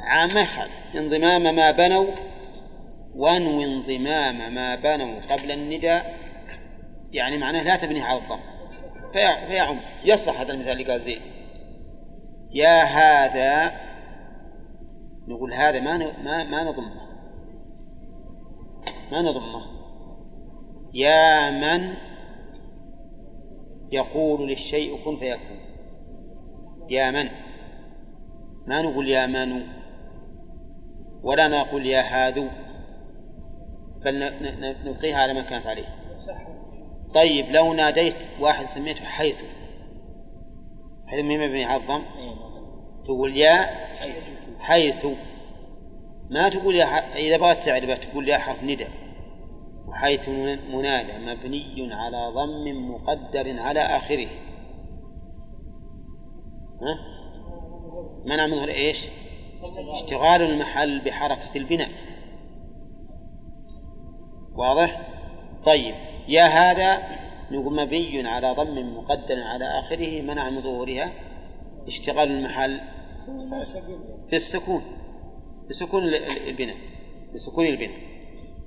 عام ما يخالف انضمام ما بنوا وانوي انضمام ما بنوا قبل النداء. يعني معناه لا تبنيه على الضم. في- فيعم. يصلح هذا المثال اللي قال زين يا هذا نقول هذا ما ما ما نضمه. ما نضمه. يا من يقول للشيء كن فيكون. يا من؟ ما نقول يا من ولا نقول يا هاذو بل نبقيها على ما كانت عليه. طيب لو ناديت واحد سميته حيث حيث مين على الضم تقول يا حيث ما تقول يا ح... إذا بغيت تعرفه تقول يا حرف ندى. وحيث من- منادى مبني على ضم مقدر على آخره. ها؟ منع منه إيش؟ اشتغال. المحل بحركة البناء. واضح؟ طيب. يا هذا نقول مبني على ضم مقدر على آخره منع من ظهورها. اشتغال المحل في السكون. بسكون ال- ال- البناء. بسكون البناء.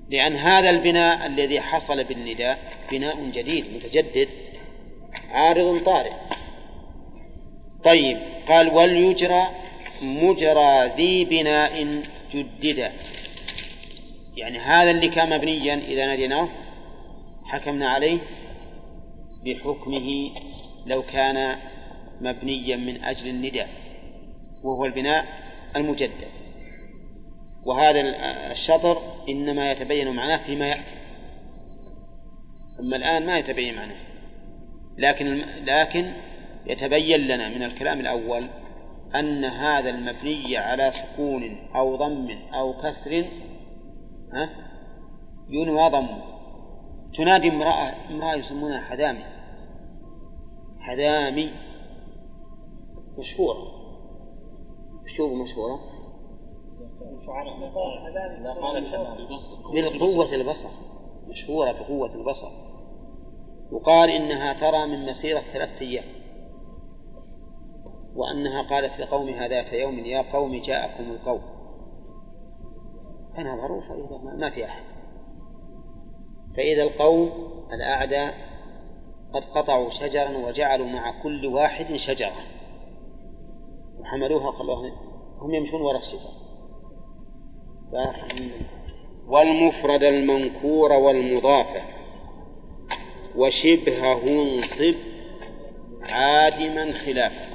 لأن هذا البناء الذي حصل بالنداء بناء جديد متجدد عارض طارئ. طيب قال وليجرى مجرى ذي بناء جدد. يعني هذا اللي كان مبنيا إذا ناديناه حكمنا عليه بحكمه لو كان مبنيا من أجل النداء وهو البناء المجدد. وهذا الشطر إنما يتبين معناه فيما يأتي. أما الآن ما يتبين معناه. لكن لكن يتبين لنا من الكلام الأول أن هذا المبني على سكون أو ضم أو كسر ها؟ ينوى ضمه تنادي امرأة امرأة يسمونها حدامي حدامي مشهورة. شوفوا مشهورة. من قوة البصر. مشهورة بقوة البصر. وقال إنها ترى من مسيرة ثلاثة أيام. وأنها قالت لقومها ذات يوم يا قوم جاءكم القوم فنظروا فإذا ما- ما في أحد. فإذا القوم الأعداء قد قطعوا شجرا وجعلوا مع كل واحد شجرة. وحملوها خلوها هم يمشون وراء الشجرة. ف- والمفرد المنكور والمضاف. وشبهه انصب عادما خلافه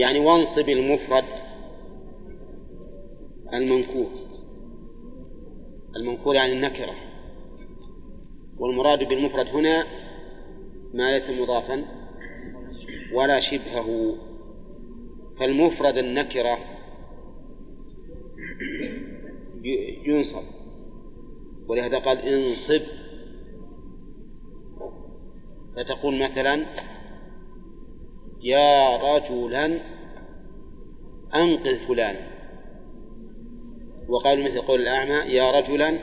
يعني وانصب المفرد المنكور. المنكور يعني النكرة. والمراد بالمفرد هنا ما ليس مضافا ولا شبهه. فالمفرد النكرة ينصب. ولهذا قال انصب. فتقول مثلا يا رجلا أنقذ فلانا وقالوا مثل قول الأعمى يا رجلا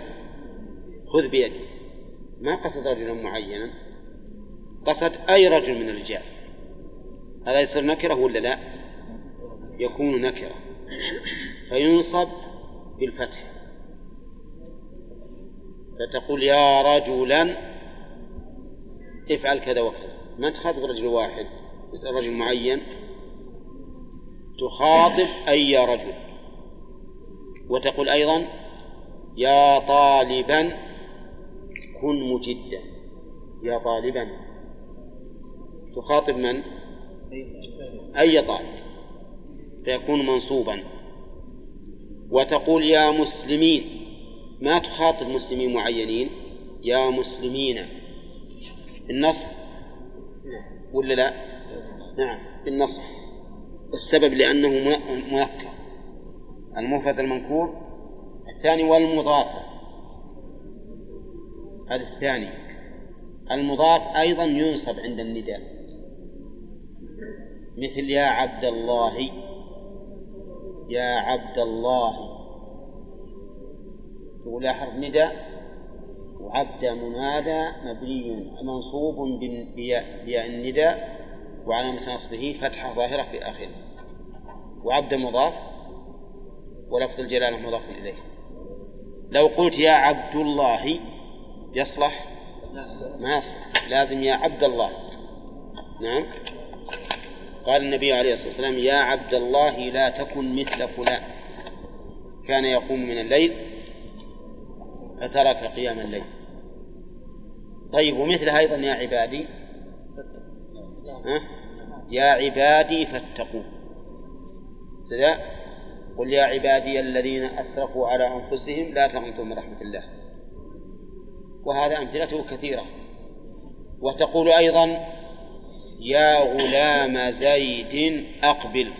خذ بيدي. ما قصد رجلا معينا قصد أي رجل من الرجال. هذا يصير نكرة ولا لا؟ يكون نكرة. فينصب بالفتح. فتقول يا رجلا افعل كذا وكذا. ما تخاطب رجل واحد. رجل معين تخاطب أي رجل وتقول أيضا يا طالبا كن مجدا يا طالبا تخاطب من؟ أي طالب فيكون منصوبا وتقول يا مسلمين ما تخاطب مسلمين معينين يا مسلمين النصب ولا لا؟ نعم. بالنصب السبب لأنه منكر المفرد المنكور؟ الثاني والمضاف. هذا الثاني. المضاف أيضا ينصب عند النداء. مثل يا عبد الله. يا عبد الله. تقول حرف نداء. وعبد منادى مبني منصوب بياء النداء. وعلامة نصبه فتحة ظاهرة في آخره. وعبد مضاف ولفظ الجلالة مضاف إليه. لو قلت يا عبد الله يصلح؟ ما يصلح. لازم يا عبد الله. نعم. قال النبي عليه الصلاة والسلام يا عبد الله لا تكن مثل فلان. كان يقوم من الليل فترك قيام الليل. طيب ومثلها أيضا يا عبادي؟ ها؟ يا عبادي فاتقوا. كذا قل يا عبادي الذين أسرفوا على أنفسهم لا تقنطوا من رحمة الله. وهذا أمثلته كثيرة. وتقول أيضا يا غلام زيد أقبل.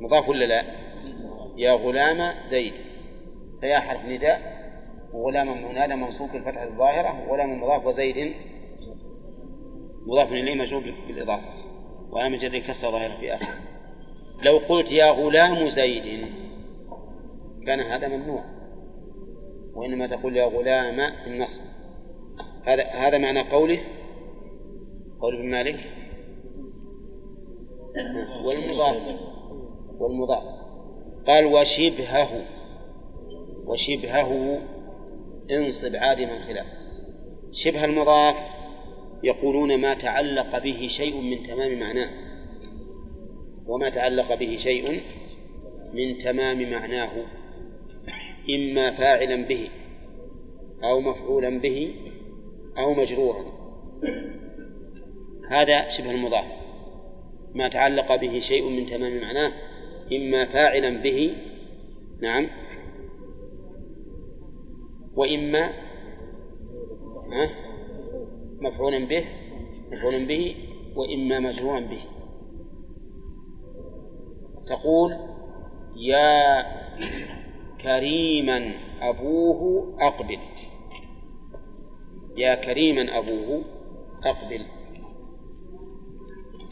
مضاف ولا لا؟ يا غلام زيد. فيا حرف نداء. وغلام منادى منصوب بالفتحة الظاهرة وغلام مضاف وزيد مضاف إليه مجرور بالإضافة وعلامة جر كسر ظاهرة في آخره. لو قلت يا غلام زيد كان هذا ممنوع. وإنما تقول يا غلام النصب. هذا هذا معنى قوله؟ قول ابن مالك؟ والمضاف. والمضاف. قال وشبهه. وشبهه انصب عادما خلاف. شبه المضاف يقولون ما تعلق به شيء من تمام معناه. وما تعلق به شيء من تمام معناه. إما فاعلا به أو مفعولا به أو مجرورا. هذا شبه المضاف. ما تعلق به شيء من تمام معناه إما فاعلا به نعم. وإما ها؟ مفعولا به مفعولا به وإما مجرورا به. تقول يا كريما أبوه أقبل. يا كريما أبوه أقبل.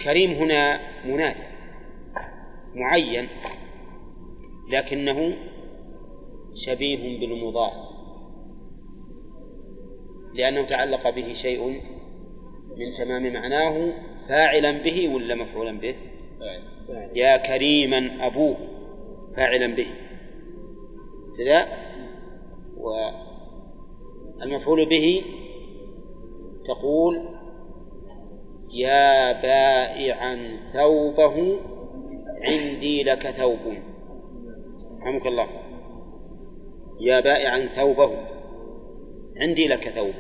كريم هنا منادى معين لكنه شبيه بالمضاف. لأنه تعلق به شيء من تمام معناه فاعلا به ولا مفعولا به؟ يا كريما أبوه فاعلا به. كذا والمفعول به تقول يا بائعا ثوبه عندي لك ثوب. رحمك الله. يا بائعا ثوبه. عندي لك ثوب.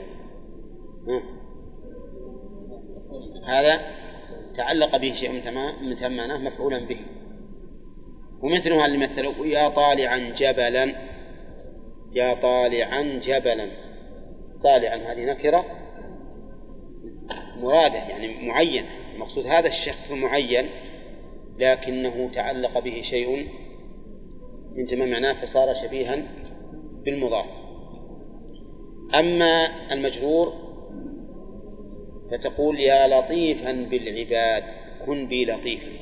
هذا تعلق به شيء من تمام من مفعولا به. ومثلها اللي مثله يا طالعا جبلا. يا طالعا جبلا. طالعا هذه نكرة مرادة يعني معين المقصود هذا الشخص المعين لكنه تعلق به شيء من تمام معناه فصار شبيها بالمضاف. أما المجرور فتقول يا لطيفا بالعباد كن بي لطيفا.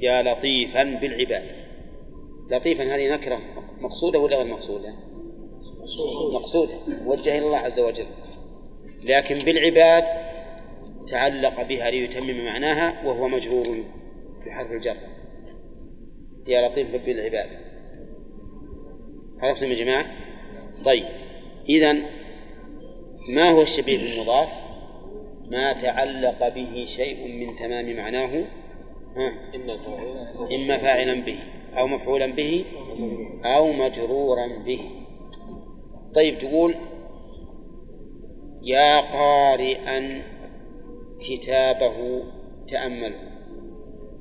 يا لطيفا بالعباد. لطيفا هذه نكرة مقصودة ولا غير مقصودة؟ مقصودة. موجهة إلى الله عز وجل. لكن بالعباد تعلق بها ليتمم معناها وهو مجرور بحرف الجر. يا لطيف بالعباد. عرفتم يا جماعة؟ طيب. إذا ما هو الشبيه بالمضاف؟ ما تعلق به شيء من تمام معناه؟ إما فاعلا به أو مفعولا به أو مجرورا به. طيب تقول يا قارئا كتابه تأمله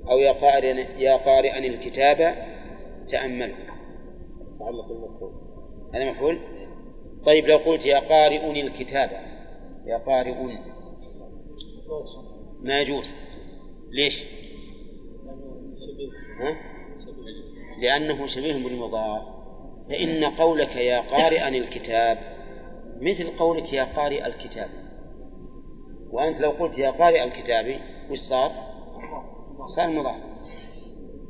أو يا قارئا يا قارئا الكتاب تأمله تعلق المفعول هذا مفعول؟ طيب لو قلت يا قارئ الكتاب يا قارئ ما يجوز ليش؟ ها؟ لأنه شبيه بالمضاف فإن قولك يا قارئا الكتاب مثل قولك يا قارئ الكتاب وأنت لو قلت يا قارئ الكتاب وش صار؟ صار مضاف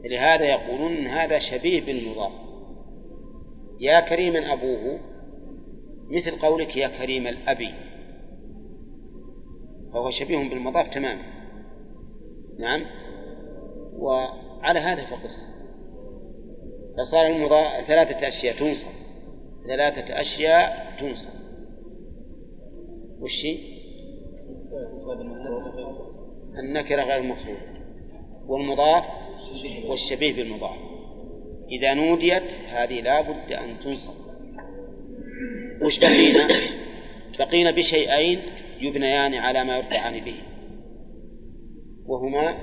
لهذا يقولون هذا شبيه بالمضاف يا كريما أبوه مثل قولك يا كريم الأبي. فهو شبيه بالمضاف تماما. نعم. وعلى هذا فقس. فصار المضاف ثلاثة أشياء تنصب. ثلاثة أشياء تنصب. وش؟ النكرة غير المقصودة والمضاف والشبيه بالمضاف. إذا نوديت هذه لا بد أن تنصب. وش بقينا؟ بقينا بشيئين يبنيان على ما يرفعان به. وهما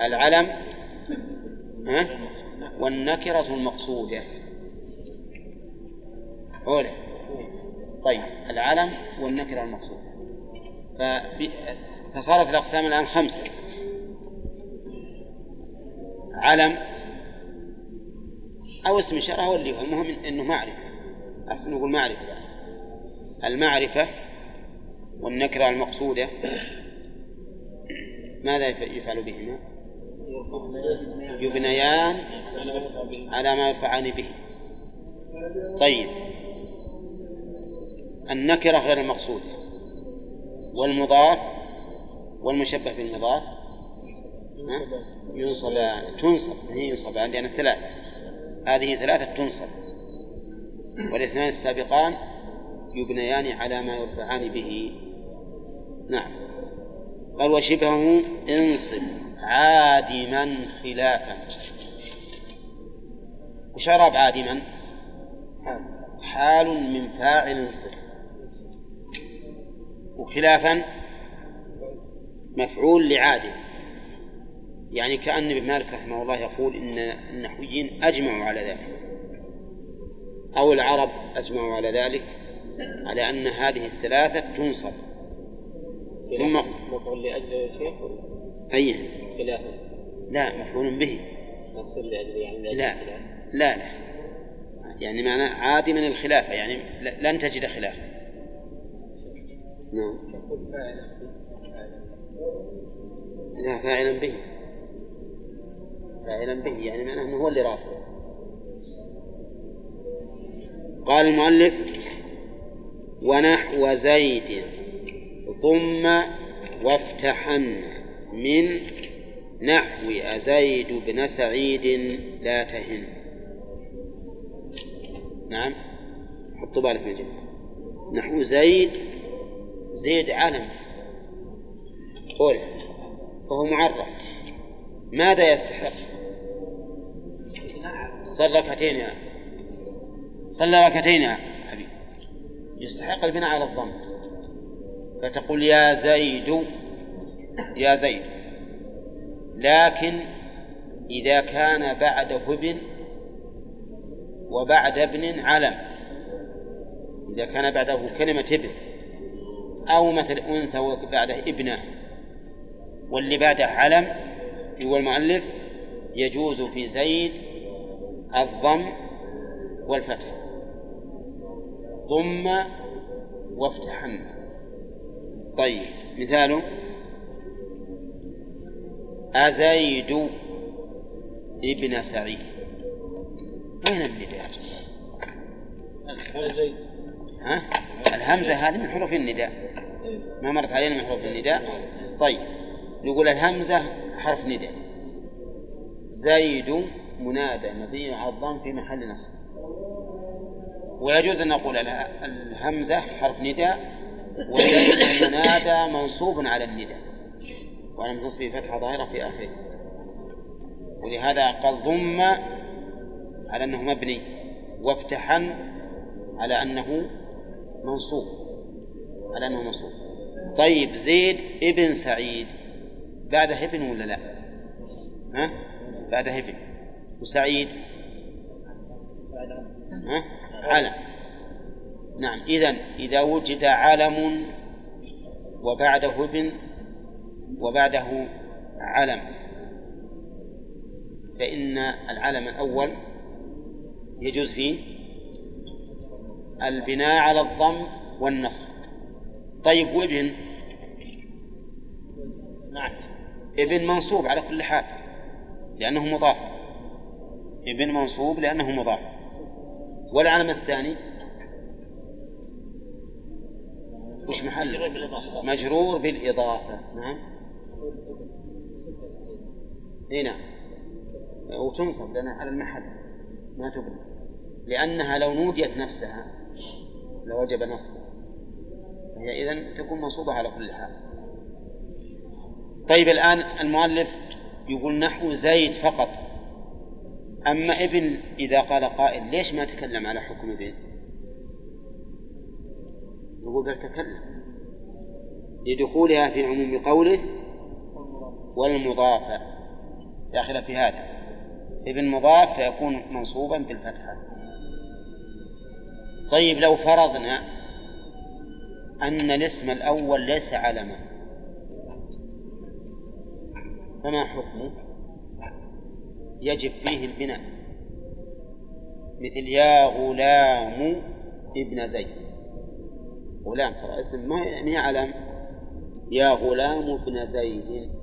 العلم؟ والنكرة المقصودة. أولى طيب العلم والنكرة المقصودة. فصارت الأقسام الآن خمسة. علم أو اسم إشارة هو اللي هو المهم إنه معرفة أحسن نقول معرفة. المعرفة والنكرة المقصودة. ماذا يفعل بهما؟ يبنيان على ما يرفعان به. طيب. النكرة غير المقصودة. والمضاف والمشبه بالمضاف. ينصبان تنصب. هي ينصبان لأن ثلاثة. هذه ثلاثة تنصب. والاثنان السابقان يبنيان على ما يرفعان به. نعم. قال وشبهه انصب عادما خلافا. وش أعراب عادما؟ حال. من فاعل صفر وخلافا مفعول لعادل يعني كأن ابن مالك رحمه الله يقول إن النحويين أجمعوا على ذلك. أو العرب أجمعوا على ذلك على أن هذه الثلاثة تنصب. ثم مفعول لأجل شيء أي؟ خلافا لا مفعول به. لأجل يعني لا. لا. لا يعني معنى عادي من الخلافة يعني لن تجد خلافة نعم. لا فاعلا به. فاعلا به يعني معناه إنه هو اللي رافع. قال المؤلف ونحو زيد ثم وافتحن من نحو أزيد بن سعيد لا تهن. نعم. حطوا بالك يا جماعة. نحو زيد زيد علم. قول وهو معرف ماذا يستحق؟ صلى ركعتين يا صلى ركعتين يا حبيبي. يستحق البناء على الضم. فتقول يا زيد يا زيد. لكن إذا كان بعده ابن وبعد ابن علم. إذا كان بعده كلمة ابن. أو مثل أنثى وبعده ابنة. واللي بعده علم هو المؤلف يجوز في زيد الضم والفتح. ضم وافتحن طيب مثاله. أزيد ابن سعيد. وين النداء؟ ها؟ الهمزة هذه من حروف النداء. ما مرت علينا من حروف النداء؟ طيب نقول الهمزة حرف نداء. زيد منادى مبني على الضم في محل نصب. ويجوز أن نقول الهمزة حرف نداء وزيد منادى منصوب على النداء. وعلى نصبه فتحة ظاهرة في آخره. ولهذا قال ضم على أنه مبني وافتحن على أنه منصوب. على أنه منصوب. طيب زيد ابن سعيد. بعده ابن ولا لا؟ ها؟ بعده ابن. وسعيد ها؟ علم نعم إذا إذا وجد علم وبعده ابن وبعده علم فإن العلم الأول يجوز فيه البناء على الضم والنصب. طيب وابن؟ نعم. ابن منصوب على كل حال لأنه مضاف. ابن منصوب لأنه مضاف. والعلم الثاني؟ وش محل؟ مجرور بالإضافة. نعم. إي نعم. وتنصب لنا على المحل. ما تبنى. لأنها لو نوديت نفسها لوجب نصبها فهي إذن تكون منصوبة على كل حال. طيب الآن المؤلف يقول نحو زيد فقط. أما ابن إذا قال قائل ليش ما تكلم على حكم ابن؟ نقول بل تكلم. لدخولها في عموم قوله والمضاف. داخلة في هذا. ابن مضاف فيكون منصوبا بالفتحة. طيب لو فرضنا أن الاسم الأول ليس علما فما حكمه؟ يجب فيه البناء. مثل يا غلام ابن زيد. غلام ترى اسم ما هي علم يا غلام ابن زيد.